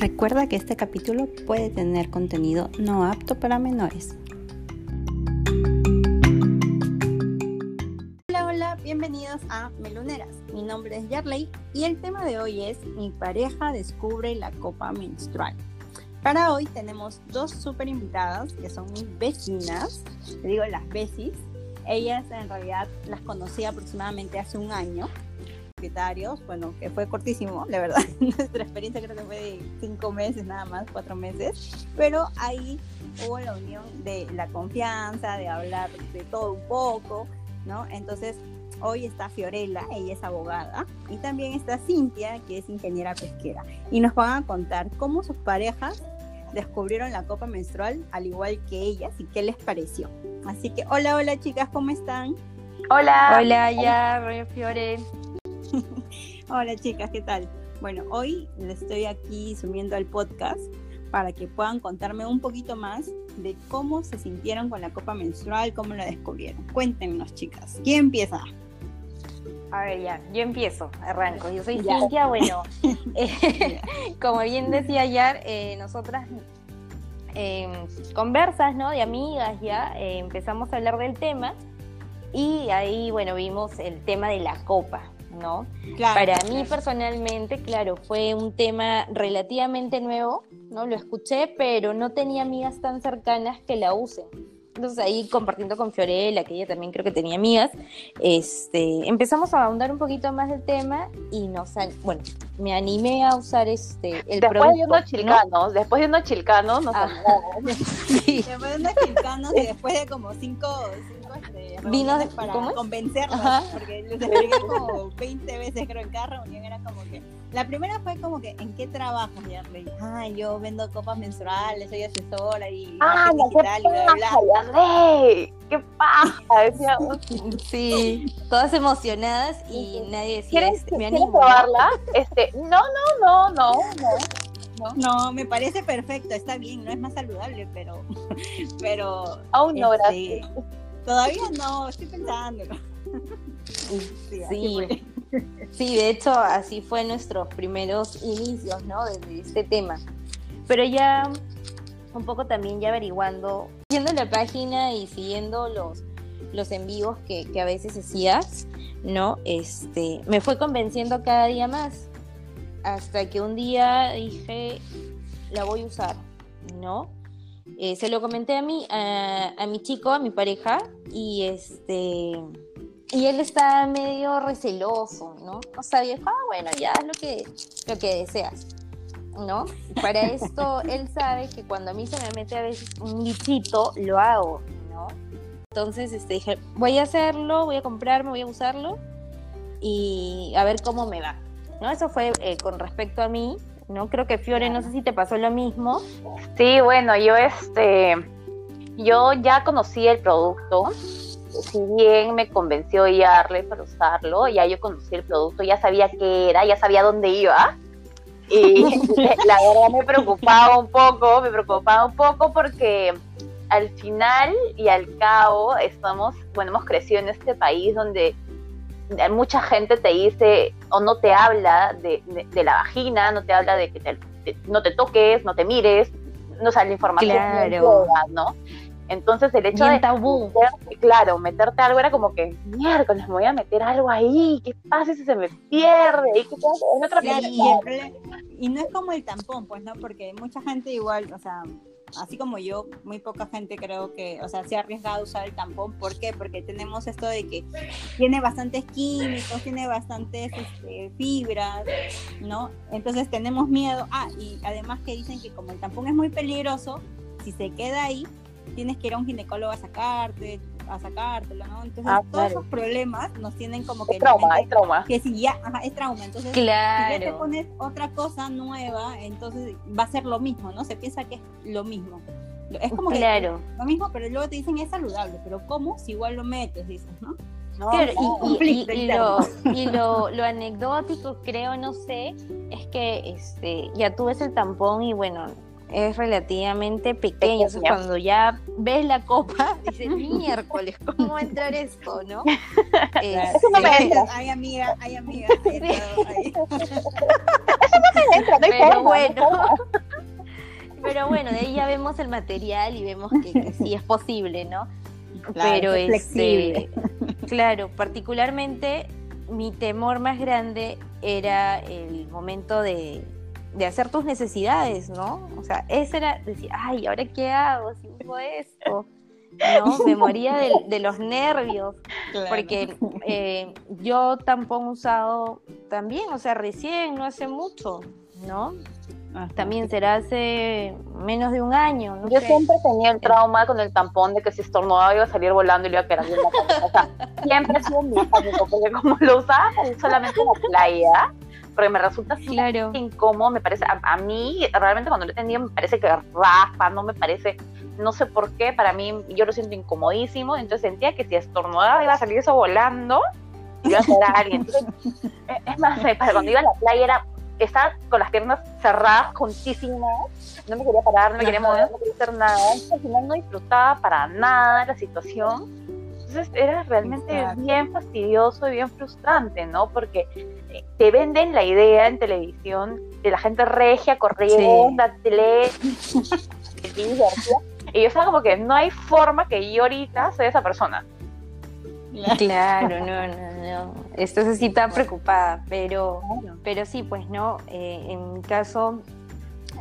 Recuerda que este capítulo puede tener contenido no apto para menores. Hola, hola, bienvenidos a Meluneras. Mi nombre es Yarley y el tema de hoy es Mi pareja descubre la copa menstrual. Para hoy tenemos dos súper invitadas que son mis vecinas, digo las besis. Ellas en realidad las conocí aproximadamente hace un año propietarios, bueno, que fue cortísimo, la verdad. Nuestra experiencia creo que fue de cinco meses nada más, cuatro meses, pero ahí hubo la unión de la confianza, de hablar de todo un poco, ¿no? Entonces, hoy está Fiorella, ella es abogada, y también está Cintia, que es ingeniera pesquera, y nos van a contar cómo sus parejas descubrieron la copa menstrual al igual que ellas y qué les pareció. Así que hola, hola chicas, ¿cómo están? Hola. Hola, ya, Fiore. Hola chicas, ¿qué tal? Bueno, hoy les estoy aquí subiendo al podcast para que puedan contarme un poquito más de cómo se sintieron con la copa menstrual, cómo la descubrieron. Cuéntenos, chicas. ¿Quién empieza? A ver, ya, yo empiezo, arranco. Yo soy Cintia, bueno, eh, como bien decía ayer, eh, nosotras eh, conversas, ¿no? De amigas ya, empezamos a hablar del tema y ahí, bueno, vimos el tema de la copa, ¿no? Para mí personalmente, claro, fue un tema relativamente nuevo, ¿no? Lo escuché, pero no tenía amigas tan cercanas que la usen. Entonces ahí compartiendo con Fiorella, que ella también creo que tenía amigas, este, empezamos a ahondar un poquito más del tema y nos, bueno, me animé a usar este el después de unos chilcanos, después de unos chilcanos, nos ah. Después de unos chilcanos y después de como cinco este, vino para convencerlos, porque les expliqué como 20 veces creo en cada reunión, era como que, la primera fue como que, ¿en qué trabajas? Y ah, yo vendo copas mensuales, soy asesora y ah, digital y bla, bla. ¿Qué pasa? sí, todas emocionadas y nadie decía, ¿Quieres, este, me animo. probarla? Este, no, no, no, no, no. No, me parece perfecto, está bien, no es más saludable, pero, pero. Aún no, este, gracias. Todavía no, estoy pensando. Sí, sí, de hecho así fue nuestros primeros inicios, ¿no? De este tema. Pero ya un poco también ya averiguando, viendo la página y siguiendo los, los en vivos que, que a veces hacías, ¿no? Este, me fue convenciendo cada día más. Hasta que un día dije, la voy a usar, ¿no? Eh, se lo comenté a mi, a, mi chico, a mi pareja, y este y él está medio receloso, ¿no? O sea, dijo, ah, bueno, ya es lo que, lo que deseas, ¿no? Para esto, él sabe que cuando a mí se me mete a veces un bichito, lo hago, ¿no? Entonces, este, dije, voy a hacerlo, voy a comprarme, voy a usarlo y a ver cómo me va, ¿no? Eso fue eh, con respecto a mí, ¿no? Creo que Fiore, no sé si te pasó lo mismo. Sí, bueno, yo este, yo ya conocí el producto, si bien me convenció Yarle para usarlo, ya yo conocí el producto, ya sabía qué era, ya sabía dónde iba. Y la verdad me preocupaba un poco, me preocupaba un poco porque al final y al cabo estamos, bueno, hemos crecido en este país donde mucha gente te dice o no te habla de, la vagina, no te habla de que no te toques, no te mires, no sale información claro. ¿no? Entonces el hecho de tabú. claro, meterte algo era como que, miércoles, me voy a meter algo ahí, ¿qué pasa si se me pierde? ¿Y, qué y no es como el tampón, pues, ¿no? Porque mucha gente igual, o sea, así como yo, muy poca gente creo que, o sea, se ha arriesgado a usar el tampón. ¿Por qué? Porque tenemos esto de que tiene bastantes químicos, tiene bastantes este, fibras, ¿no? Entonces tenemos miedo. Ah, y además que dicen que como el tampón es muy peligroso, si se queda ahí, tienes que ir a un ginecólogo a sacarte, a sacártelo, ¿no? Entonces, ah, todos esos problemas nos tienen como que... Es trauma, es trauma. Que si ya, ajá, es trauma. Entonces, si ya te pones otra cosa nueva, entonces va a ser lo mismo, ¿no? Se piensa que es lo mismo. Es como claro. que lo mismo, pero luego te dicen es saludable, pero ¿cómo? Si igual lo metes, dices, ¿no? claro, y, y, lo, y lo, lo, anecdótico, creo, no sé, es que este, ya tú ves el tampón y bueno, es relativamente pequeño. Entonces, cuando ya ves la copa, dices, miércoles, ¿cómo va a entrar esto, no? Eso no me entra. Ay, amiga, ay, amiga. Ay, Eso no me entra, no hay Pero forma, bueno. no. Pero bueno, de ahí ya vemos el material y vemos que, que sí es posible, ¿no? Claro, Pero es flexible. este, claro, particularmente mi temor más grande era el momento de, de hacer tus necesidades, ¿no? O sea, ese era decir, ay, ¿ahora qué hago si uso esto? ¿No? Me moría de, de los nervios, Claro. porque eh, yo tampón usado también, o sea, recién, no hace mucho, ¿no? Ajá. También será hace menos de un año, no Yo sé. siempre tenía el trauma con el tampón de que si estornudaba iba a salir volando y le iba a quedar bien la cabeza. O sea, siempre ha sido mi pánico, porque como lo usaba solamente en la playa, porque me resulta Claro. incómodo, me parece, a, a mí realmente cuando lo he tenido me parece que raspa, no me parece, no sé por qué, para mí yo lo siento incomodísimo, entonces sentía que si estornudaba iba a salir eso volando y iba a quedar alguien. Entonces, eh, es más, me pasa, cuando iba a la playa era, estaba con las piernas cerradas, juntísimas, no me quería parar, no me quería mover, no quería hacer nada, al final no disfrutaba para nada la situación. Entonces era realmente Exacto. bien fastidioso y bien frustrante, ¿no? Porque eh, te venden la idea en televisión de la gente regia, corriendo, atleta, divertida. Y yo estaba como que no hay forma que yo ahorita sea esa persona. Claro, no, no, no. Entonces sí estaba preocupada, pero, pero sí, pues no. eh, en mi caso,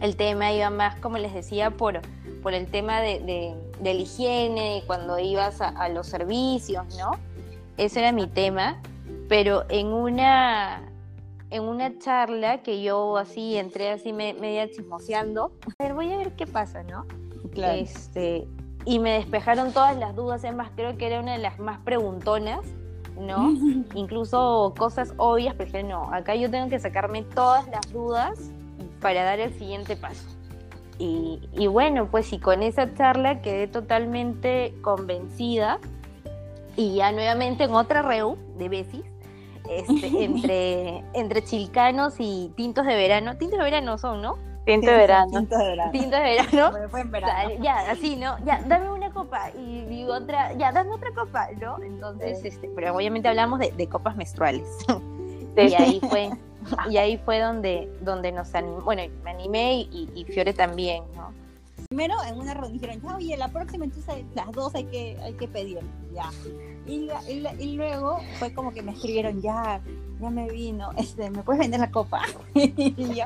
el tema iba más, como les decía, por, por el tema de, de, de la higiene, cuando ibas a, a los servicios, ¿no? Ese era mi tema, pero en una, en una charla que yo así entré así me- media chismoseando, a ver, voy a ver qué pasa, ¿no? Claro. Este, y me despejaron todas las dudas, además creo que era una de las más preguntonas, ¿no? Incluso cosas obvias, pero dije, no, acá yo tengo que sacarme todas las dudas para dar el siguiente paso. Y, y bueno, pues y con esa charla quedé totalmente convencida y ya nuevamente en otra reu de Besis, este, entre, entre chilcanos y tintos de verano, tintos de verano son, ¿no? Tinto de verano. Tinto de verano. Tintos de verano. Bueno, fue en O verano. sea, ya, así, ¿no? Ya, dame una copa y, y otra, ya, dame otra copa, ¿no? Entonces, este, pero obviamente hablamos de, de copas menstruales. Y ahí fue, y ahí fue donde, donde nos animó, bueno, me animé y, y- Fiore también, ¿no? Primero en una reunión dijeron, ya, oye, la próxima entonces las dos hay que, hay que pedir, ya. Y, la- y la- y luego fue como que me escribieron, ya, ya me vino, este, ¿me puedes vender la copa? y yo,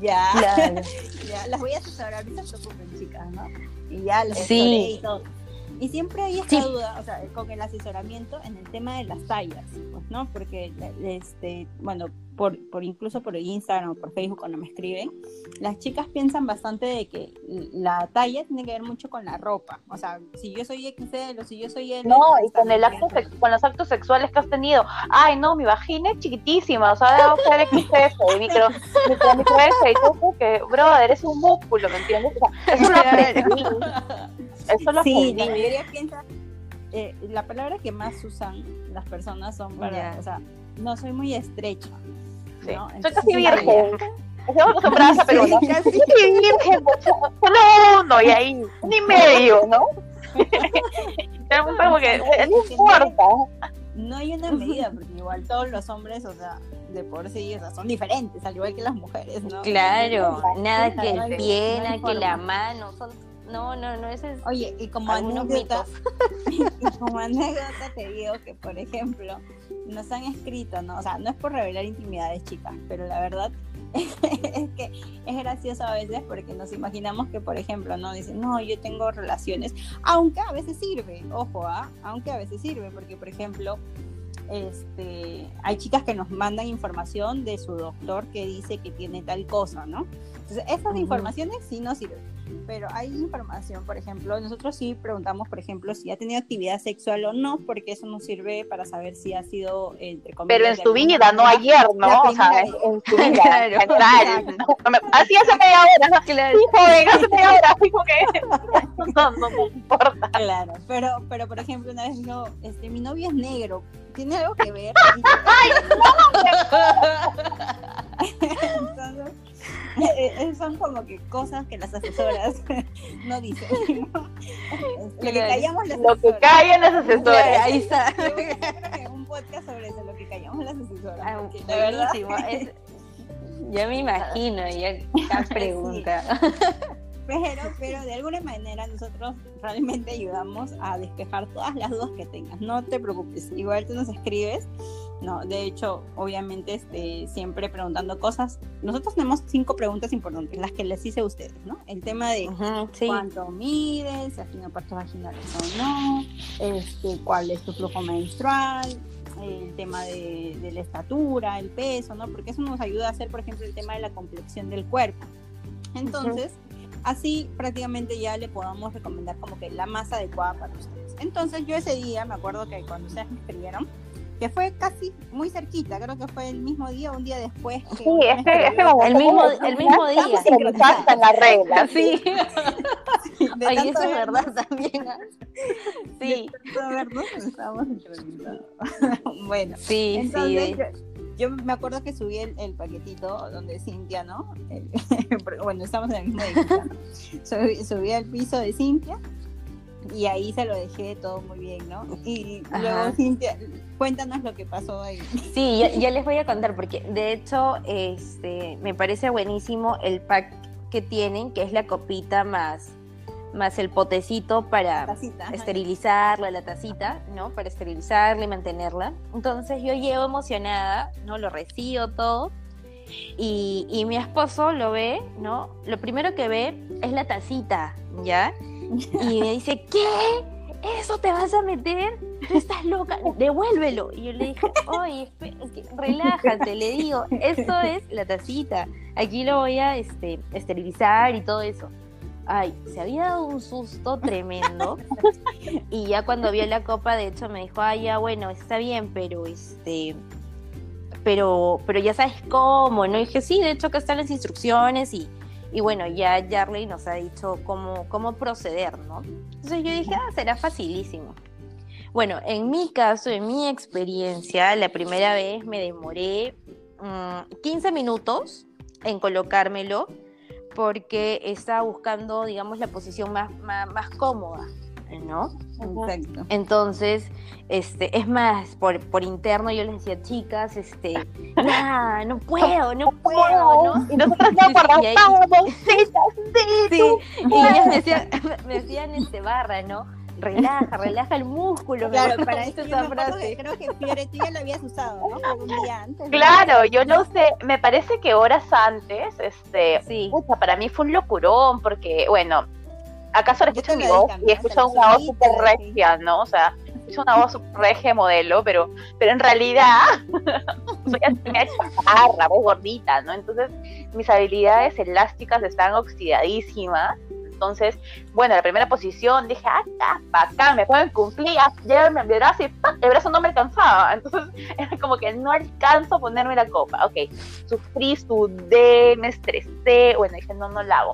ya, ya, las voy a asesorar, no se preocupen, chicas, ¿no? Y ya las Sí. y todo. Y siempre hay esta Sí. duda, o sea, con el asesoramiento en el tema de las tallas, pues, ¿no? Porque, este, bueno, por, por incluso por Instagram o por Facebook cuando me escriben, las chicas piensan bastante de que la talla tiene que ver mucho con la ropa. O sea, si yo soy XL o si yo soy L. No, pues, y con el acto con los actos sexuales que has tenido. Ay, no, mi vagina es chiquitísima, o sea, debo ser XS, micro, micro, micro S, y tú porque, brother, es un músculo, ¿me entiendes? O sea, eso lo aprendí, eso lo Sí, aprendí. la mayoría piensa. eh, la palabra que más usan las personas son para. Ya. O sea, no soy muy estrecha. Sí. ¿no? Soy casi virgen. Estamos acostumbradas a Sí, preguntar. casi. Virgen, pues, solo uno, y ahí, ni medio, ¿no? Pero un poco que, no importa. No hay una medida, porque igual todos los hombres, o sea, de por sí, o sea, son diferentes, al igual que las mujeres, ¿no? Claro, nada que el pie, nada que la mano, son, no, no, no, ese es Oye, y como anécdota, y como anécdota te digo que, por ejemplo, nos han escrito, ¿no? O sea, no es por revelar intimidades, chicas, pero la verdad es que es gracioso a veces porque nos imaginamos que, por ejemplo, no dicen, no, yo tengo relaciones, aunque a veces sirve, ojo, ¿ah? Aunque a veces sirve, porque, por ejemplo, este, hay chicas que nos mandan información de su doctor que dice que tiene tal cosa, ¿no? Entonces, esas informaciones sí nos sirven. Pero hay información, por ejemplo, nosotros sí preguntamos, por ejemplo, si ha tenido actividad sexual o no, porque eso nos sirve para saber si ha sido, entre comillas, Pero en su vida, no ayer, ¿no? O sea, en, su vida, Claro. ¿no? Me- Así hace media hora, ¿no? Claro. Joven, hace media hora, dijo que no, no, no importa. Claro, pero, pero por ejemplo, una vez dijo, este, mi novio es negro, ¿tiene algo que ver? Y- Entonces, eh, eso son como que cosas que las asesoras no dicen. ¿no? Lo que callamos las Lo que asesoras. callan las asesoras. Ahí está. Un podcast sobre eso, lo que callamos las asesoras. Ah, la verdad. Es- yo me imagino, ya cada pregunta. Pero, pero de alguna manera nosotros realmente ayudamos a despejar todas las dudas que tengas. No te preocupes, igual tú nos escribes. No, de hecho, obviamente, este, siempre preguntando cosas. Nosotros tenemos cinco preguntas importantes, las que les hice a ustedes, ¿no? El tema de Ujú, sí. cuánto mides, si has tenido partos vaginales o no, este, cuál es tu flujo menstrual, el tema de, de la estatura, el peso, ¿no? Porque eso nos ayuda a hacer, por ejemplo, el tema de la complexión del cuerpo. Entonces, así prácticamente ya le podamos recomendar como que la más adecuada para ustedes. Entonces, yo ese día, me acuerdo que cuando ustedes me escribieron, que fue casi muy cerquita, creo que fue el mismo día o un día después. Que Sí, me es que, es que escribieron. como- El mismo- el mismo día. Estamos en las reglas. Sí. De Oye, tanto eso es vernos, verdad también. Sí, de tanto vernos, sincronizados. bueno, sí, Entonces, sí. yo, yo me acuerdo que subí el, el paquetito donde Cintia, ¿no? El- bueno, estamos en el mismo edificio, ¿no? Subí, subí al piso de Cintia y ahí se lo dejé todo muy bien, ¿no? Y Ajá. luego Cintia, cuéntanos lo que pasó ahí. Sí, ya, ya les voy a contar porque de hecho este me parece buenísimo el pack que tienen, que es la copita más más el potecito para Tacita, esterilizarla, la tacita, ¿no? Para esterilizarla y mantenerla. Entonces yo llego emocionada, ¿no? Lo recibo todo. Y, y mi esposo lo ve, ¿no? Lo primero que ve es la tacita, ¿ya? Y me dice, ¿qué? ¿Eso te vas a meter? Tú estás loca, devuélvelo. Y yo le dije, oye, relájate, le digo, esto es la tacita. Aquí lo voy a este, esterilizar y todo eso. Ay, se había dado un susto tremendo. Y ya cuando vio la copa, de hecho, me dijo, ay, ya bueno, está bien, pero este. Pero, pero ya sabes cómo, ¿no? Y dije, sí, de hecho, acá están las instrucciones y, y bueno, ya Jarley nos ha dicho cómo, cómo proceder, ¿no? Entonces yo dije, ah, será facilísimo. Bueno, en mi caso, en mi experiencia, la primera vez me demoré mm, 15 minutos en colocármelo porque estaba buscando, digamos, la posición más, más, más cómoda, ¿no? Exacto. Entonces, este, es más, por, por interno yo les decía, chicas, este, nah, no puedo, no puedo, ¿no? Y nosotros no Sí, sí, ahí- guardamos citas, Sí, y ellas me decían, me decían este barra, ¿no? Relaja, relaja el músculo. Claro, para eso yo esa frase. que creo que Fiore, tú ya lo habías usado, ¿no? Algún día antes. ¿no? Claro, yo no sé, me parece que horas antes, este, Sí, pucha, para mí fue un locurón, porque, bueno, acaso le escucho mi voz y escucho una voz sí. regia, ¿no? O sea, es una voz súper regia modelo, pero, pero en realidad soy así media chaparra, voz gordita, ¿no? Entonces, mis habilidades elásticas están oxidadísimas. Entonces, bueno, la primera posición dije, ah, ya, bacán, me pueden cumplir, ya mi brazo y ¡pam! el brazo no me alcanzaba. Entonces, era como que no alcanzo a ponerme la copa. Ok, sufrí, sudé, me estresé. Bueno, dije, no, no la hago.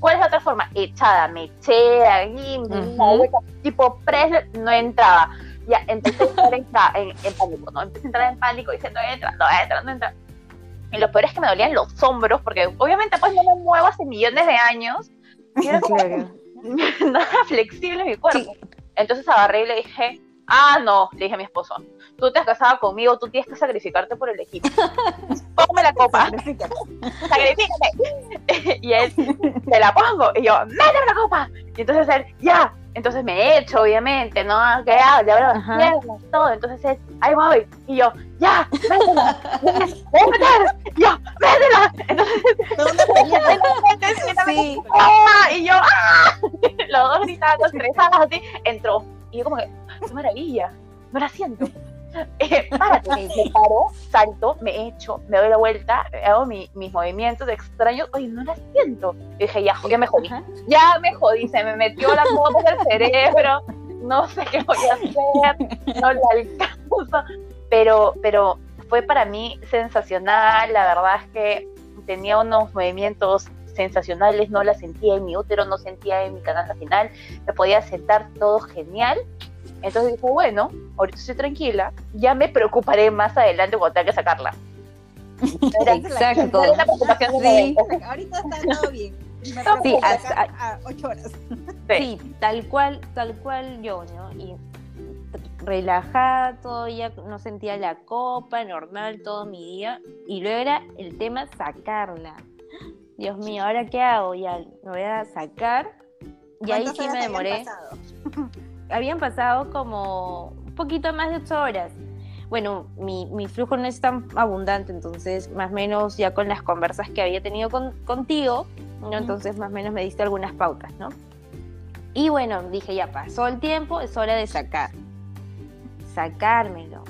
¿Cuál es la otra forma? Echada, me eché ahí, Ujú. vuelta, tipo press, no entraba. Ya, empecé a entrar en, en, en pánico, ¿no? Empecé a entrar en pánico y dije, no entra, no entra, no entra. Y lo peor es que me dolían los hombros, porque obviamente pues no me muevo hace millones de años. Y era como claro. nada flexible mi cuerpo. Entonces agarré y le dije, ah, no, le dije a mi esposo, tú te has casado conmigo, tú tienes que sacrificarte por el equipo. Ponme la copa, Sacrifícate. sacrifícate. y él, te la pongo. Y yo, méteme la copa. Y entonces él, ya. Entonces me he hecho, obviamente, ¿no? Ya, le abro las Ajá. piernas, todo. Entonces él, ahí voy. Y yo, ya, métela. Voy a meter. Yo, métela. Entonces. Sí, ¡ah! Y yo, ¡ah! Los dos gritando, estresadas así. Entró. Y yo como que, qué maravilla. No la siento. Eh, párate. Me paro, salto, me echo, me doy la vuelta, hago mi- mis movimientos extraños. Oye, no la siento. Y dije, ya, ya me jodí. Ya me jodí. Se me metió la copa en el cerebro. No sé qué voy a hacer. No la alcanzo. Pero, pero fue para mí sensacional. La verdad es que tenía unos movimientos sensacionales, no la sentía en mi útero, no sentía en mi canal vaginal, me podía sentar todo genial. Entonces dije, bueno, ahorita estoy tranquila, ya me preocuparé más adelante cuando tenga que sacarla. Exacto. Sí. Ahorita está todo bien. Me Sí, hasta- a ocho horas. Sí, tal cual, tal cual yo, ¿no? Y relajada, todavía no sentía la copa, normal todo mi día. Y luego era el tema sacarla. Dios mío, ¿ahora qué hago? Ya me voy a sacar. Y ahí ¿Cuántas sí me demoré. Habían pasado como un poquito más de ocho horas. Bueno, mi, mi flujo no es tan abundante, entonces más o menos ya con las conversas que había tenido con- contigo, ¿no? Entonces más o menos me diste algunas pautas, ¿no? Y bueno, dije, ya pasó el tiempo, es hora de sacar. Sacármelo.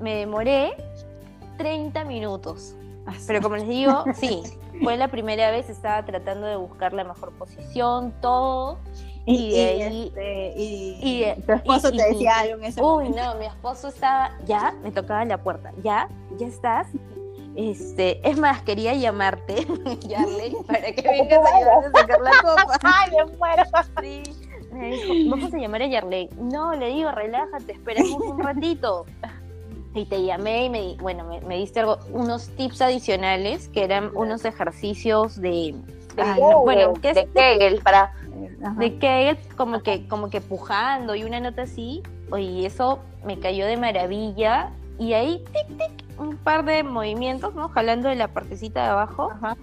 Me demoré 30 minutos. Pero como les digo, sí, fue la primera vez, estaba tratando de buscar la mejor posición, todo. Y, Y y, ahí- este, y- tu esposo y- te decía algo en ese Uy, momento. no, mi esposo estaba, ya, me tocaba la puerta, ya, ya estás. Este, es más, quería llamarte, Yarley, para que vengas a ayudarme a sacar la copa. ¡Ay, me muero! Sí. Me dijo, vamos a llamar a Yarley. No, le digo, relájate, esperemos un ratito. Y te llamé y me, bueno, me, me diste algo, unos tips adicionales que eran unos ejercicios De Ay, no, bueno, ¿qué es? de Kegel, para Ajá. de Kegel como que como que pujando y una nota así y eso me cayó de maravilla y ahí tic tic un par de movimientos no jalando de la partecita de abajo Ajá.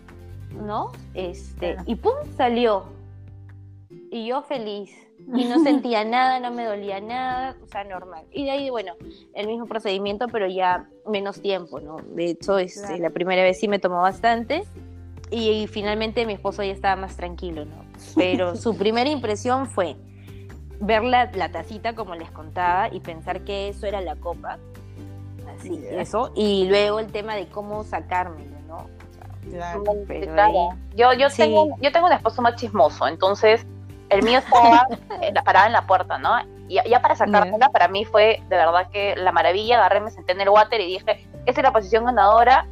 no este Claro. y pum salió y yo feliz y no sentía nada no me dolía nada o sea normal y de ahí bueno el mismo procedimiento pero ya menos tiempo no de hecho este, Claro. la primera vez sí me tomó bastante y, finalmente mi esposo ya estaba más tranquilo, ¿no? Pero su primera impresión fue ver la, la tacita, como les contaba, y pensar que eso era la copa. Así, Ya. eso. Y luego el tema de cómo sacármelo, ¿no? O sea, Claro. pero Claro. ahí- Yo, yo, Sí. tengo, yo tengo un esposo más chismoso, entonces el mío estaba en la- parada en la puerta, ¿no? Y ya para sacármela, para mí fue de verdad que la maravilla. Agarré, me senté en el water y dije, esa es la posición ganadora,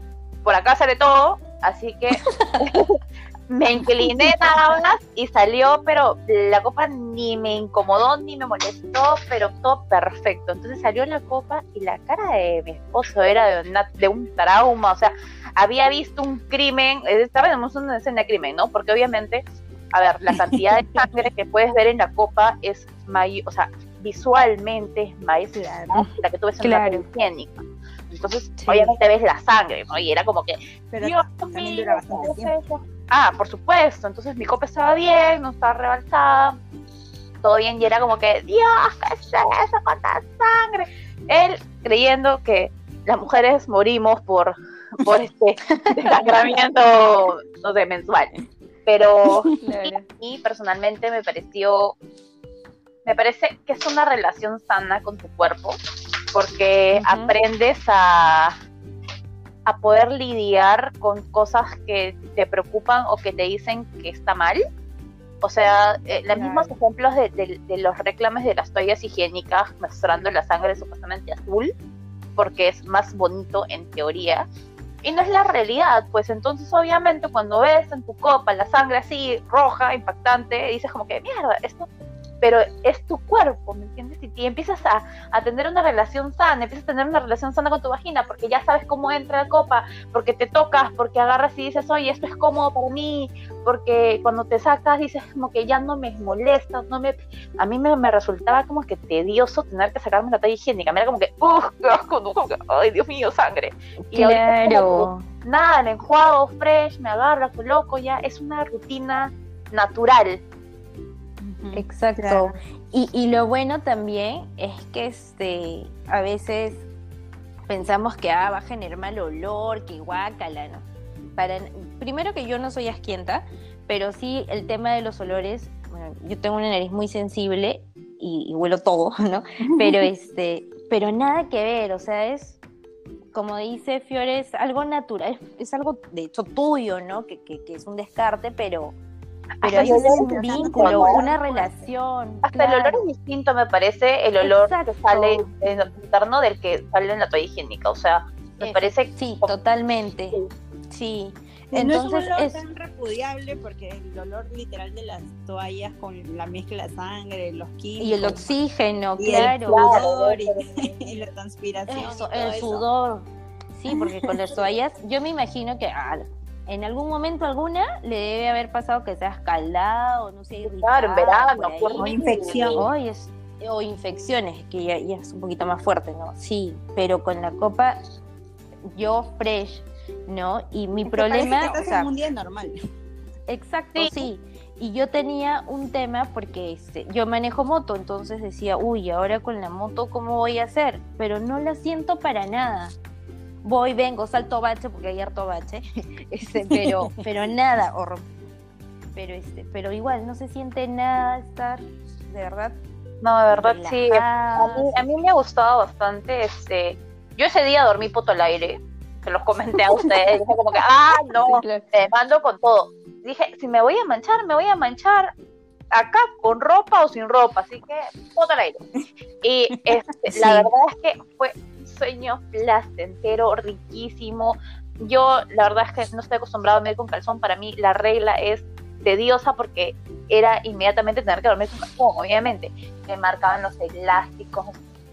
por acá sale todo, así que me incliné nada más y salió, pero la copa ni me incomodó ni me molestó, pero todo perfecto. Entonces salió la copa y la cara de mi esposo era de, una- de un trauma, o sea, había visto un crimen, eh, estaba en una escena de crimen, ¿no? Porque obviamente, a ver, la cantidad de sangre que puedes ver en la copa es mayor, o sea, visualmente es más Claro. que la que tú ves en Claro. la higiénica. Entonces, Sí. obviamente ves la sangre, ¿no? Y era como que, Pero Dios mío, dura bastante ¿qué es tiempo. Ah, por supuesto. Entonces mi copa estaba bien, no estaba rebalsada, todo bien, y era como que, Dios, ¿qué es eso? ¿Cuánta sangre? Él creyendo que las mujeres morimos por, por este desangramiento, no sé, mensual. Pero Claro. a mí personalmente me pareció, me parece que es una relación sana con tu cuerpo, porque aprendes a, a poder lidiar con cosas que te preocupan o que te dicen que está mal. O sea, eh, los Claro. mismos ejemplos de, de- de los reclames de las toallas higiénicas mostrando la sangre supuestamente azul, porque es más bonito en teoría. Y no es la realidad, pues entonces obviamente cuando ves en tu copa la sangre así roja, impactante, dices como que mierda, esto, pero es tu cuerpo, ¿me entiendes? Y, y empiezas a, a tener una relación sana, empiezas a tener una relación sana con tu vagina, porque ya sabes cómo entra la copa, porque te tocas, porque agarras y dices, oye, esto es cómodo para mí, porque cuando te sacas dices como que ya no me molesta, no me... A mí me, me resultaba como que tedioso tener que sacarme la talla higiénica, me era como que, uff, qué asco, no, como que, ay, Dios mío, sangre. Y Claro. nada, me enjuago fresh, me agarro, coloco, ya es una rutina natural. Exacto. Claro. Y, y lo bueno también es que este a veces pensamos que ah, va a generar mal olor, que guácala, ¿no? Para, primero que yo no soy asquienta, pero sí el tema de los olores, bueno, yo tengo una nariz muy sensible y, y huelo todo, ¿no? Pero este, pero nada que ver, o sea, es como dice Fiore, es algo natural, es algo de hecho tuyo, ¿no? Que, que, que es un descarte, pero, pero Hasta hay el un olor- vínculo, una relación. Hasta el olor es distinto, me parece, el olor Exacto. que sale en el interno del que sale en la toalla higiénica. O sea, me parece Sí, totalmente. Sí. Y no es un Entonces olor es, tan repudiable porque el olor literal de las toallas con la mezcla de sangre, los químicos. y el oxígeno, y claro. el sudor y, y la transpiración. Eso, y todo el eso. sudor. sí, porque con las toallas, yo me imagino que ah, en algún momento alguna le debe haber pasado que sea escaldada o no sé, Claro, en verano, por O infección. Es- o infecciones, que ya, ya es un poquito más fuerte, ¿no? Sí, pero con la copa, yo fresh, ¿no? Y mi Es que problema, que o estás sea, en un día normal. exacto, Sí. sí. Y yo tenía un tema porque este, yo manejo moto, entonces decía, uy, ahora con la moto, ¿cómo voy a hacer? Pero no la siento para nada. Voy, vengo, salto bache, porque hay harto bache, este, pero, pero nada, horror. Pero, este, pero igual, no se siente nada estar, de verdad, No, de verdad sí. A mí, a mí me ha gustado bastante. Este, yo ese día dormí poto al aire. Se los comenté a ustedes. Dije como que, ah, no, Sí, claro. te mando con todo. Dije, si me voy a manchar, me voy a manchar acá con ropa o sin ropa. Así que, poto al aire. Y este, Sí. la verdad es que fue sueño placentero, riquísimo. Yo, la verdad es que no estoy acostumbrado a dormir con calzón. Para mí, la regla es tediosa porque era inmediatamente tener que dormir con calzón, obviamente. Me marcaban los elásticos,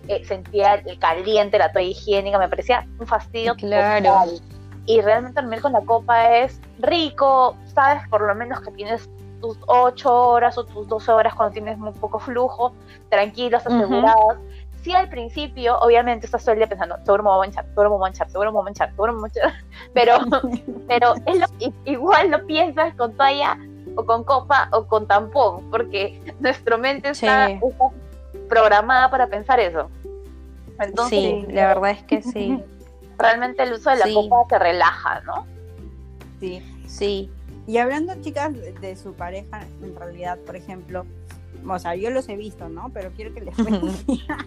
eh, sentía el caliente, la toalla higiénica, me parecía un fastidio Claro. total. Y realmente dormir con la copa es rico, sabes por lo menos que tienes tus 8 horas o tus 12 horas cuando tienes muy poco flujo, tranquilos, asegurados. Sí, al principio, obviamente, estás todo el día pensando, seguro me voy a manchar, seguro me voy a manchar, seguro me voy a manchar, seguro me voy a manchar. Pero, pero es lo- igual lo piensas con toalla o con copa o con tampón, porque nuestra mente está, Sí. está programada para pensar eso. Entonces, sí, la verdad es que sí, realmente el uso de la Sí. copa te relaja, ¿no? Sí. sí. Y hablando, chicas, de su pareja, en realidad, por ejemplo, o sea, yo los he visto, ¿no? Pero quiero que les cuente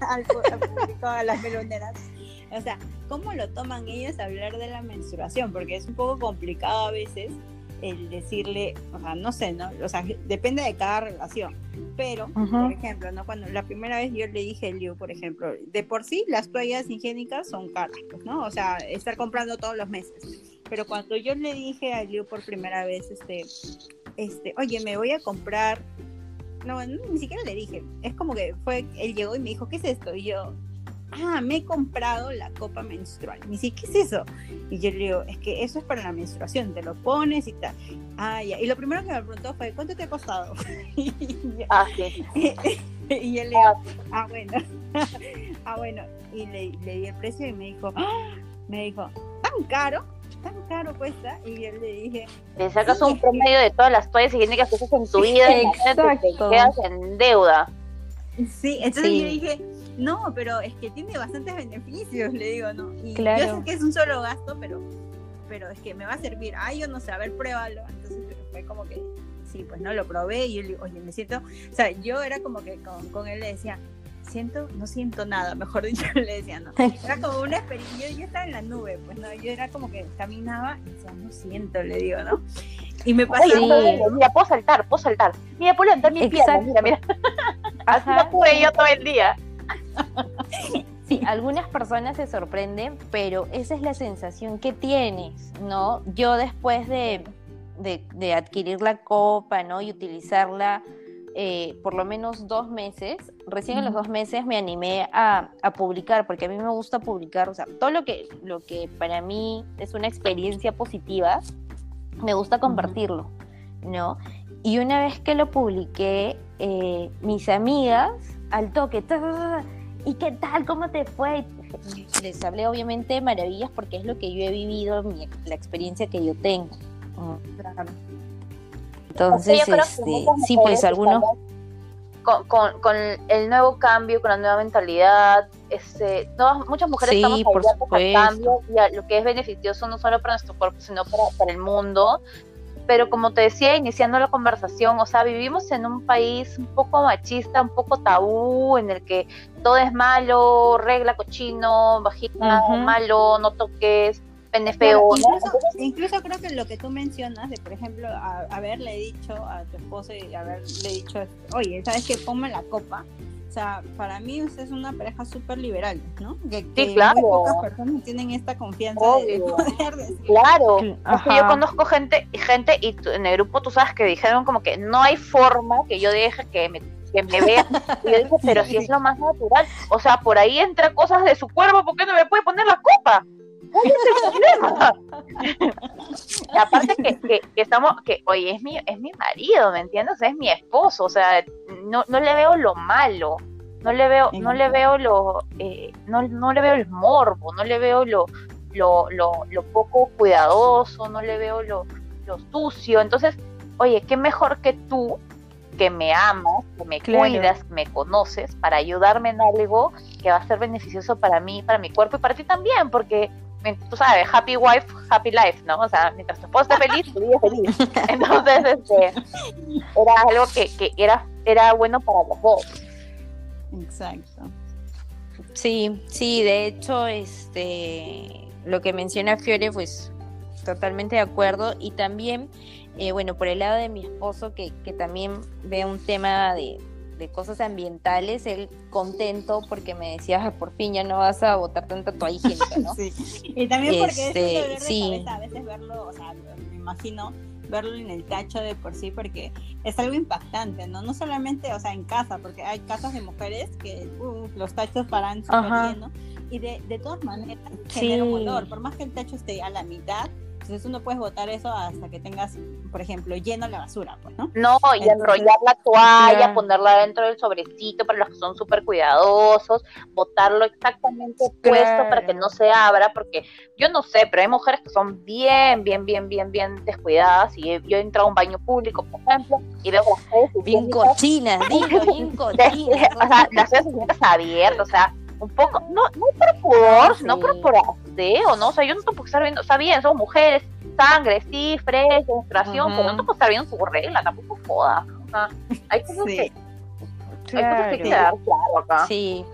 al público, a las meloneras. O sea, ¿cómo lo toman ellos a hablar de la menstruación? Porque es un poco complicado a veces el decirle, o sea, no sé, ¿no? O sea, depende de cada relación. Pero, Ujú. por ejemplo, ¿no? Cuando la primera vez yo le dije a Liu, por ejemplo, de por sí las toallas higiénicas son caras, pues, ¿no? O sea, estar comprando todos los meses. Pero cuando yo le dije a Liu por primera vez, este, este, oye, me voy a comprar. No, ni siquiera le dije. Es como que fue, él llegó y me dijo, ¿qué es esto? Y yo, ah, me he comprado la copa menstrual. Y me dice, ¿qué es eso? Y yo le digo, es que eso es para la menstruación, te lo pones y tal. Ah, ya. Y lo primero que me preguntó fue, ¿cuánto te ha costado? y, yo, Ah, sí. y yo le digo, ah, bueno. ah, bueno. Y le, le di el precio y me dijo, ¡ah! me dijo, ¿tan caro? ¿Tan caro cuesta? Y yo le dije, Te sacas Sí, un que- promedio de todas las toallas higiénicas que usas en tu vida y te quedas en deuda. Sí, entonces Sí. yo dije, no, pero es que tiene bastantes beneficios, le digo, ¿no? Y Claro. yo sé que es un solo gasto, pero, pero es que me va a servir. Ay, yo no sé, a ver, pruébalo. Entonces pero fue como que, sí, pues no, lo probé y yo le digo, oye, me siento, o sea, yo era como que con, con él le decía, siento, no siento nada, mejor dicho, le decía, no. Era como una experiencia, yo, yo estaba en la nube, pues no, yo era como que caminaba y decía, no siento, le digo, ¿no? Y me Oye, Sí. mira, puedo saltar, puedo saltar. Mira, puedo levantar mi pierna, Exacto. mira, mira. Así Ajá. lo pude yo todo el día. Sí, algunas personas se sorprenden, pero esa es la sensación que tienes, ¿no? Yo después de, de- de adquirir la copa, ¿no? Y utilizarla eh, por lo menos dos meses, recién en los dos meses me animé a, a publicar, porque a mí me gusta publicar, o sea, todo lo que, lo que para mí es una experiencia positiva, me gusta compartirlo, ¿no? Y una vez que lo publiqué, eh, mis amigas, al toque, ¿y qué tal? ¿Cómo te fue? Les hablé obviamente de maravillas porque es lo que yo he vivido, mi- la experiencia que yo tengo. Mm. Entonces, este, sí, mujeres pues algunos... Con, con, con el nuevo cambio, con la nueva mentalidad, este, todas, muchas mujeres Sí, estamos por al cambio y a lo que es beneficioso no solo para nuestro cuerpo, sino para, para el mundo. Pero como te decía, iniciando la conversación, o sea, vivimos en un país un poco machista, un poco tabú, en el que todo es malo, regla cochino, Ujú. malo, no toques, incluso, creo que lo que tú mencionas, de por ejemplo, a- haberle dicho a tu esposo y haberle dicho, oye, ¿sabes qué? Ponme la copa. O sea, para mí usted es una pareja súper liberal, ¿no? Que, que claro. muy pocas personas tienen esta confianza de poder decir. Claro, Cl- Es que yo conozco gente, gente y tú- en el grupo tú sabes que dijeron como que no hay forma que yo deje que me, que me vean. Y yo dije, pero si es lo más natural. O sea, por ahí entra cosas de su cuerpo, ¿por qué no me puede poner la copa? ¿Cuál es el problema? aparte que, que, estamos, que oye, es mi, es mi marido, ¿me entiendes? es mi esposo, o sea, no, no le veo lo malo, no le veo, no le veo lo, eh, no, no le veo el morbo, no le veo lo, lo, lo, lo poco cuidadoso, no le veo lo, lo sucio. Entonces, oye, qué mejor que tú que me amas, que me cuidas, que me conoces, para ayudarme en algo que va a ser beneficioso para mí, para mi cuerpo y para ti también, porque tú sabes, happy wife, happy life, ¿no? O sea, mientras tu esposa esté feliz, tu vida es feliz. Entonces, este, era algo que, que era, era bueno para los dos. Exacto. Sí, sí, de hecho, este, lo que menciona Fiore, pues totalmente de acuerdo. Y también eh, bueno, por el lado de mi esposo, que, que también ve un tema de, de, cosas ambientales, él contento porque me decía, por fin ya no vas a botar tanta toalla higiénica, ¿no? sí. Y también porque este, es un dolor de sí. cabeza, a veces verlo, o sea, me imagino verlo en el tacho de por sí porque es algo impactante, ¿no? No solamente, o sea, en casa, porque hay casas de mujeres que uh, los tachos paran súper bien, ¿no? Y de, de todas maneras genera un olor, por más que el tacho esté a la mitad, entonces tú no puedes botar eso hasta que tengas, por ejemplo, lleno la basura, pues, ¿no? No, y enrollar la toalla, ponerla dentro del sobrecito para los que son súper cuidadosos, botarlo exactamente puesto para que no se abra, porque yo no sé, pero hay mujeres que son bien, bien, bien, bien, bien descuidadas y yo he entrado a un baño público, por ejemplo, y veo las redes Bien cochinas, bien cochinas. o sea, las redes abiertas, o sea, un poco, no, no por pudor, no por, por aseo, ¿no? O sea, yo no tengo que estar viendo, está bien, somos mujeres, sangre, cifres, demostración, pero no tengo que estar viendo su regla, tampoco joda. O sea, hay cosas que. Claro. Hay cosas que quedar claro acá. Sí.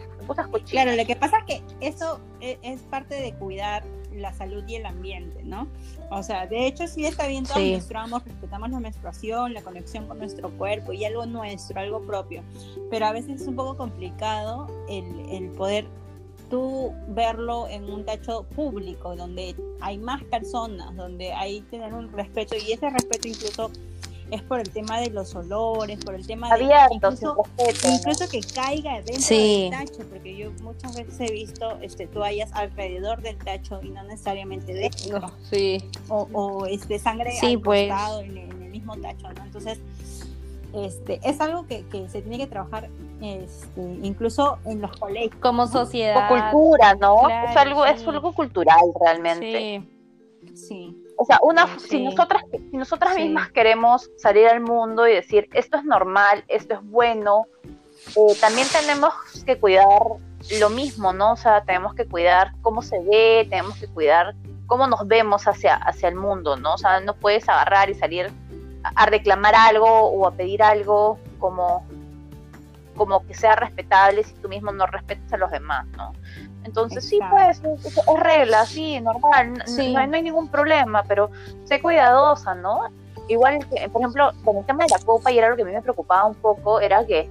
Claro, lo que pasa es que eso e, es parte de cuidar la salud y el ambiente, ¿no? O sea, de hecho sí está bien, todos menstruamos, respetamos la menstruación, la conexión con nuestro cuerpo y algo nuestro, algo propio, pero a veces es un poco complicado el, el poder tú verlo en un tacho público, donde hay más personas, donde hay tener un respeto y ese respeto incluso es por el tema de los olores, por el tema de incluso, incluso que caiga dentro del tacho, porque yo muchas veces he visto este toallas alrededor del tacho y no necesariamente dentro. sí. O, o este sangre sí, al pues. costado en, el, mismo tacho, ¿no? Entonces, este, es algo que, que se tiene que trabajar este, incluso en los colegios. Como sociedad. O cultura, ¿no? es algo, sí. es algo cultural realmente. Sí. Sí. O sea, una, si nosotras, si nosotras mismas queremos salir al mundo y decir esto es normal, esto es bueno, eh, también tenemos que cuidar lo mismo, ¿no? O sea, tenemos que cuidar cómo se ve, tenemos que cuidar cómo nos vemos hacia, hacia el mundo, ¿no? O sea, no puedes agarrar y salir a reclamar algo o a pedir algo como, como que sea respetable si tú mismo no respetas a los demás, ¿no? Entonces sí, pues, es, es, regla, sí, normal, sí. No, hay, no, hay, ningún problema, pero sé cuidadosa, ¿no? Igual, que, por ejemplo, con el tema de la copa, y era lo que a mí me preocupaba un poco, era que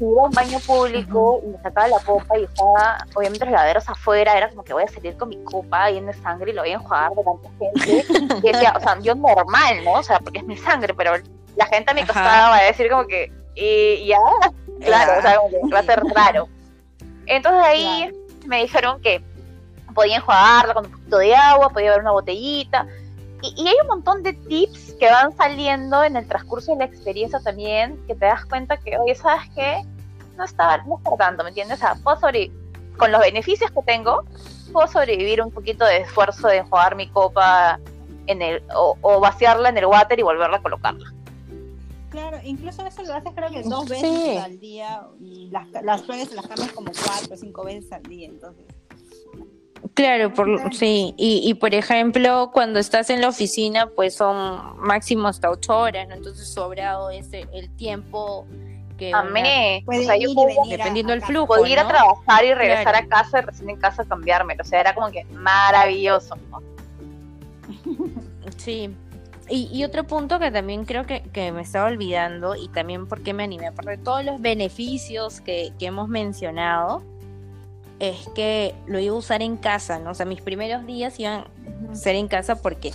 iba a un baño público uh -huh. y me sacaba la copa y estaba, obviamente, los lavaderos afuera, era como que voy a salir con mi copa ahí en sangre y lo voy a enjuagar de tanta gente. y decía, o sea, yo normal, ¿no? O sea, porque es mi sangre, pero la gente a mi costado va a decir como que, y ya, claro, o sea, como que va a ser raro. Entonces ahí claro. me dijeron que podía enjuagarla con un poquito de agua, podía haber una botellita. Y, y, hay un montón de tips que van saliendo en el transcurso de la experiencia también, que te das cuenta que, oye, ¿sabes qué? No está, no está tanto, ¿me entiendes? O sea, puedo sobrevivir, con los beneficios que tengo, puedo sobrevivir un poquito de esfuerzo de enjuagar mi copa en el, o, o vaciarla en el water y volverla a colocarla. Claro, incluso eso lo haces creo que dos veces sí. al día y las, las flores las cambias como cuatro o cinco veces al día, entonces. Claro, por, sí, y, y por ejemplo, cuando estás en la oficina, pues son máximo hasta ocho horas, ¿no? Entonces sobrado es el tiempo que... Amé, o sea, yo puedo, dependiendo del flujo, Podía ir ¿no? a trabajar y regresar claro. a casa y recién en casa cambiarme, o sea, era como que maravilloso, ¿no? Sí, y, y, otro punto que también creo que, que, me estaba olvidando y también porque me animé, aparte de todos los beneficios que, que, hemos mencionado, es que lo iba a usar en casa, ¿no? O sea, mis primeros días iban a ser en casa porque,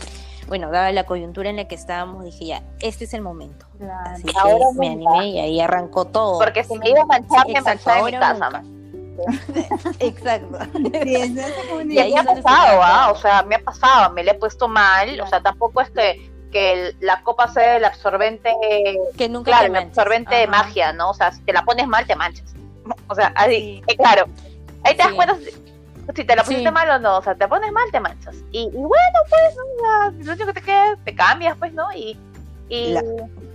bueno, dada la coyuntura en la que estábamos, dije ya, este es el momento. Claro. Así Ahora me animé y ahí arrancó todo. Porque si me iba a manchar, me manchaba en mi casa. Exacto. Sí, es Y ahí ha pasado, ¿ah? O sea, me ha pasado, me le he puesto mal, o sea, tampoco es que, que el- la copa sea el absorbente, Que nunca claro, el absorbente de magia, ¿no? O sea, si te la pones mal, te manchas. O sea, así, Sí. eh, claro. Ahí te das cuenta si, si te la pusiste Sí. mal o no, o sea, te pones mal, te manchas. Y, y bueno, pues, ¿no? Lo único que te queda, es te cambias, pues, ¿no? Y... y La-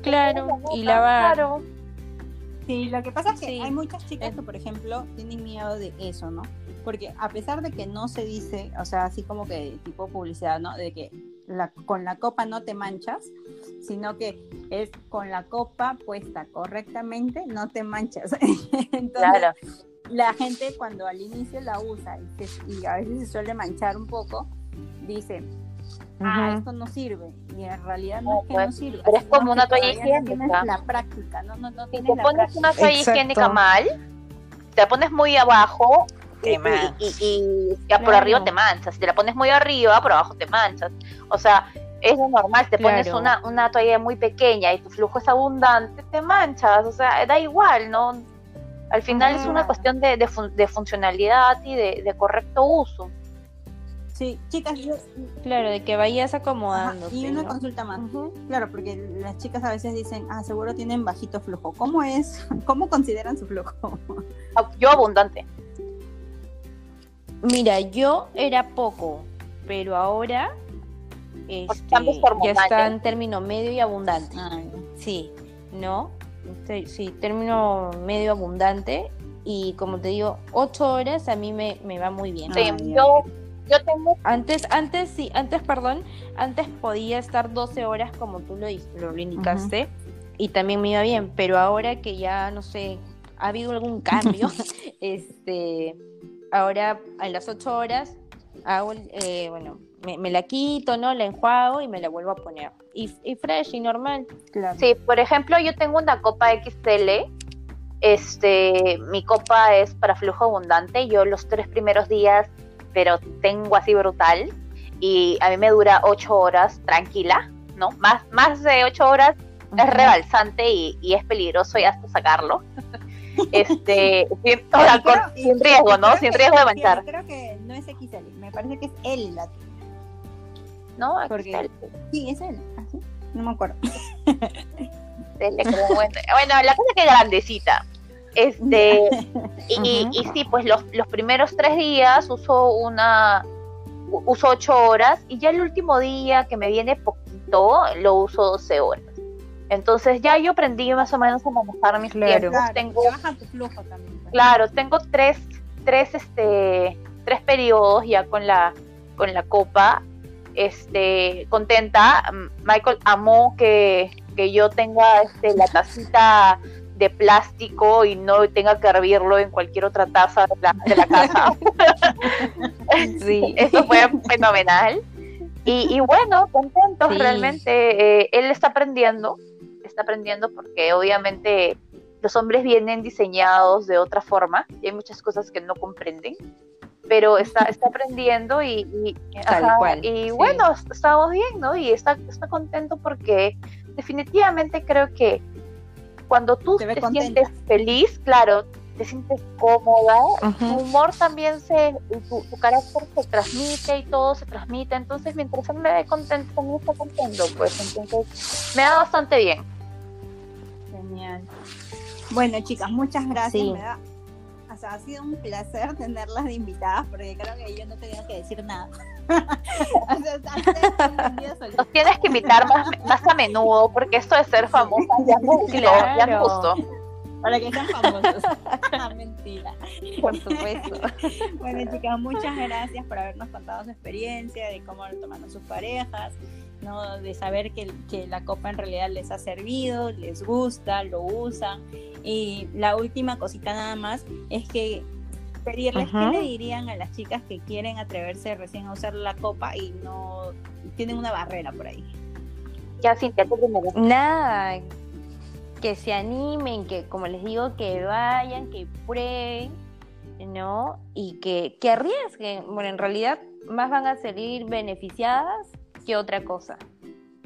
Claro, y lavar. Claro. Sí, lo que pasa es que Sí. hay muchas chicas Eh. que, por ejemplo, tienen miedo de eso, ¿no? Porque a pesar de que no se dice, o sea, así como que tipo publicidad, ¿no? De que la, con la copa no te manchas, sino que es con la copa puesta correctamente, no te manchas. Entonces, Claro. La gente cuando al inicio la usa y, se- y a veces se suele manchar un poco, dice, ah, esto no sirve. Y en realidad no, No, es que pues, no sirve. pero es como una que toalla no higiénica. tienes la práctica, ¿no? No, no Si tienes te la pones práctica. una toalla Exacto. higiénica mal, te la pones muy abajo y, Te y- y- y ya por arriba te manchas. Si te la pones muy arriba, por abajo te manchas. O sea, es lo normal. Te pones una, una toalla muy pequeña y tu flujo es abundante, te manchas. O sea, da igual, ¿no? Al final es una cuestión de, de fun- de funcionalidad y de, de correcto uso. Sí, chicas, yo, Claro, de que vayas ajá, acomodándote. y una ¿no? consulta más. Claro, porque las chicas a veces dicen, ah, seguro tienen bajito flujo. ¿Cómo es? ¿Cómo consideran su flujo? Yo abundante. Mira, yo era poco, pero ahora este, ya está en término medio y abundante. Sí, ¿no? Este, Sí, término medio abundante. Y como te digo, ocho horas a mí me, me va muy bien. Sí, Ah, yo, yo tengo Antes, antes sí, antes, perdón, antes podía estar 12 horas como tú lo, lo indicaste y también me iba bien, pero ahora que ya, no sé, ha habido algún cambio, este, ahora a las 8 horas hago, el- eh, bueno, me, me la quito, ¿no? La enjuago y me la vuelvo a poner. Y, y fresh y normal. claro. Sí, por ejemplo, yo tengo una copa XL. Este, mi copa es para flujo abundante. Yo los tres primeros días, pero tengo así brutal. Y a mí me dura ocho horas tranquila, ¿no? Más, más de ocho horas es rebalsante y, y es peligroso y hasta sacarlo. Este, sin, o sea, Y creo- con- y- sin riesgo, ¿no? Sin riesgo de manchar, Creo que no es XL, me parece que es L la ¿no? Aquí Porque- está el- Sí, es L, así. No me acuerdo. Bueno. Bueno, la cosa que es grandecita. Este, y, y sí, pues los, los primeros tres días uso una, uso ocho horas y ya el último día que me viene poquito, lo uso 12 horas. Entonces ya yo aprendí más o menos a manejar mis Claro. tiempos. Claro, Tengo, te baja tu flujo también. pues. claro, tengo tres, tres, este, tres periodos ya con la, con la copa. Este, contenta. Michael amó que, que yo tenga este, la tacita de plástico y no tenga que hervirlo en cualquier otra taza de la, de la casa. Sí. Eso fue fenomenal. Y, y bueno, contentos Sí. realmente. eh, él está aprendiendo, está aprendiendo porque obviamente los hombres vienen diseñados de otra forma y hay muchas cosas que no comprenden. Pero está, está aprendiendo y, y, Tal ajá, cual, y sí. bueno, est- estamos bien, ¿no? Y está, está contento porque definitivamente creo que cuando tú Te sientes feliz, claro, te sientes cómoda, tu humor también se, tu, tu carácter se transmite y todo se transmite, entonces mientras él me ve contento, también está contento, pues entonces me da bastante bien. Genial. Bueno, chicas, muchas gracias. Sí. Me da, sea, ha sido un placer tenerlas de invitadas porque creo que yo no tenía que decir nada. o sea. Nos tienes que invitar más, más a menudo, porque esto de ser famosa ya no gustó, ya Claro. gustó. Para que sean famosos. Mentira. Por supuesto. Bueno, chicas, muchas gracias por habernos contado su experiencia, de cómo lo tomaron sus parejas, ¿no? de saber que, que la copa en realidad les ha servido, les gusta, lo usan. Y la última cosita nada más es que pedirles qué le dirían a las chicas que quieren atreverse recién a usar la copa y no tienen una barrera por ahí. Ya, Cintia, tú primero. Nada, que se animen, que como les digo, que vayan, que prueben, ¿no? Y que, que arriesguen. Bueno, en realidad más van a salir beneficiadas que otra cosa.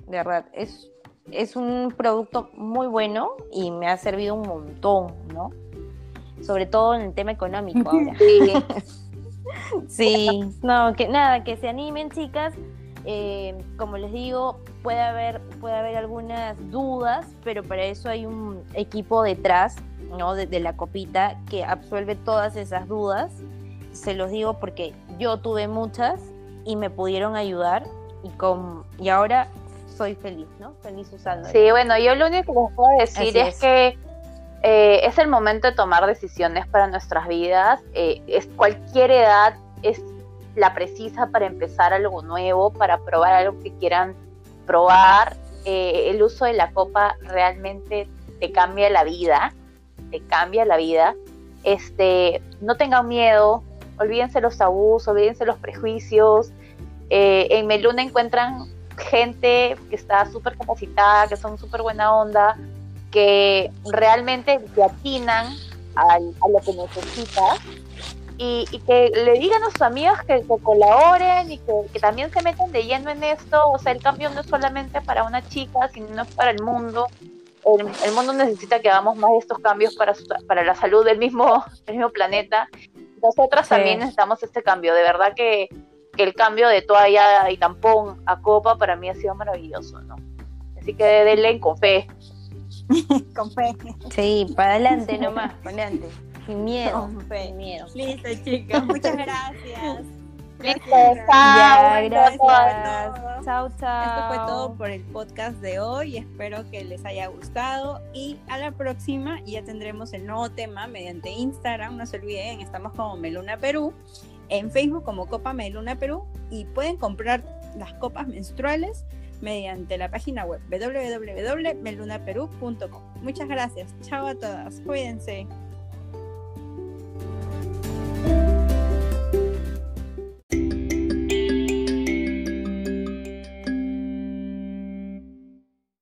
De verdad, es, es un producto muy bueno y me ha servido un montón, ¿no? sobre todo en el tema económico ahora. Sí. sí, no, que nada, que se animen chicas. Eh, como les digo, puede haber, puede haber algunas dudas, pero para eso hay un equipo detrás, ¿no? De, la copita que absuelve todas esas dudas. Se los digo porque yo tuve muchas y me pudieron ayudar y, con, y ahora soy feliz, ¿no? Feliz usando. Sí, bueno, yo lo único que les puedo decir es, que eh, es el momento de tomar decisiones para nuestras vidas. Eh, es cualquier edad es la precisa para empezar algo nuevo, para probar algo que quieran probar. Eh, el uso de la copa realmente te cambia la vida, te cambia la vida. Este, no tengan miedo, olvídense los tabús, olvídense los prejuicios. en Meluna encuentran gente que está súper capacitada, que son súper buena onda, que realmente te atinan a lo que necesitas y, que le digan a sus amigas que, colaboren y que, también se metan de lleno en esto. O sea, el cambio no es solamente para una chica, sino para el mundo. El, mundo necesita que hagamos más de estos cambios para, para la salud del mismo, del mismo planeta. Nosotras también necesitamos este cambio. De verdad que que el cambio de toalla y tampón a copa para mí ha sido maravilloso, ¿no? Así que denle con fe. con fe. Sí, para adelante nomás, para adelante. Sin miedo. Sin miedo. Listo, chicos. Muchas gracias. Listo, chao. gracias. Chao, chao. Esto fue todo por el podcast de hoy. Espero que les haya gustado. Y a la próxima ya tendremos el nuevo tema mediante Instagram. No se olviden, estamos como Meluna Perú en Facebook como Copa Meluna Perú y pueden comprar las copas menstruales mediante la página web www.melunaperú.com. Muchas gracias. Chao a todas. Cuídense.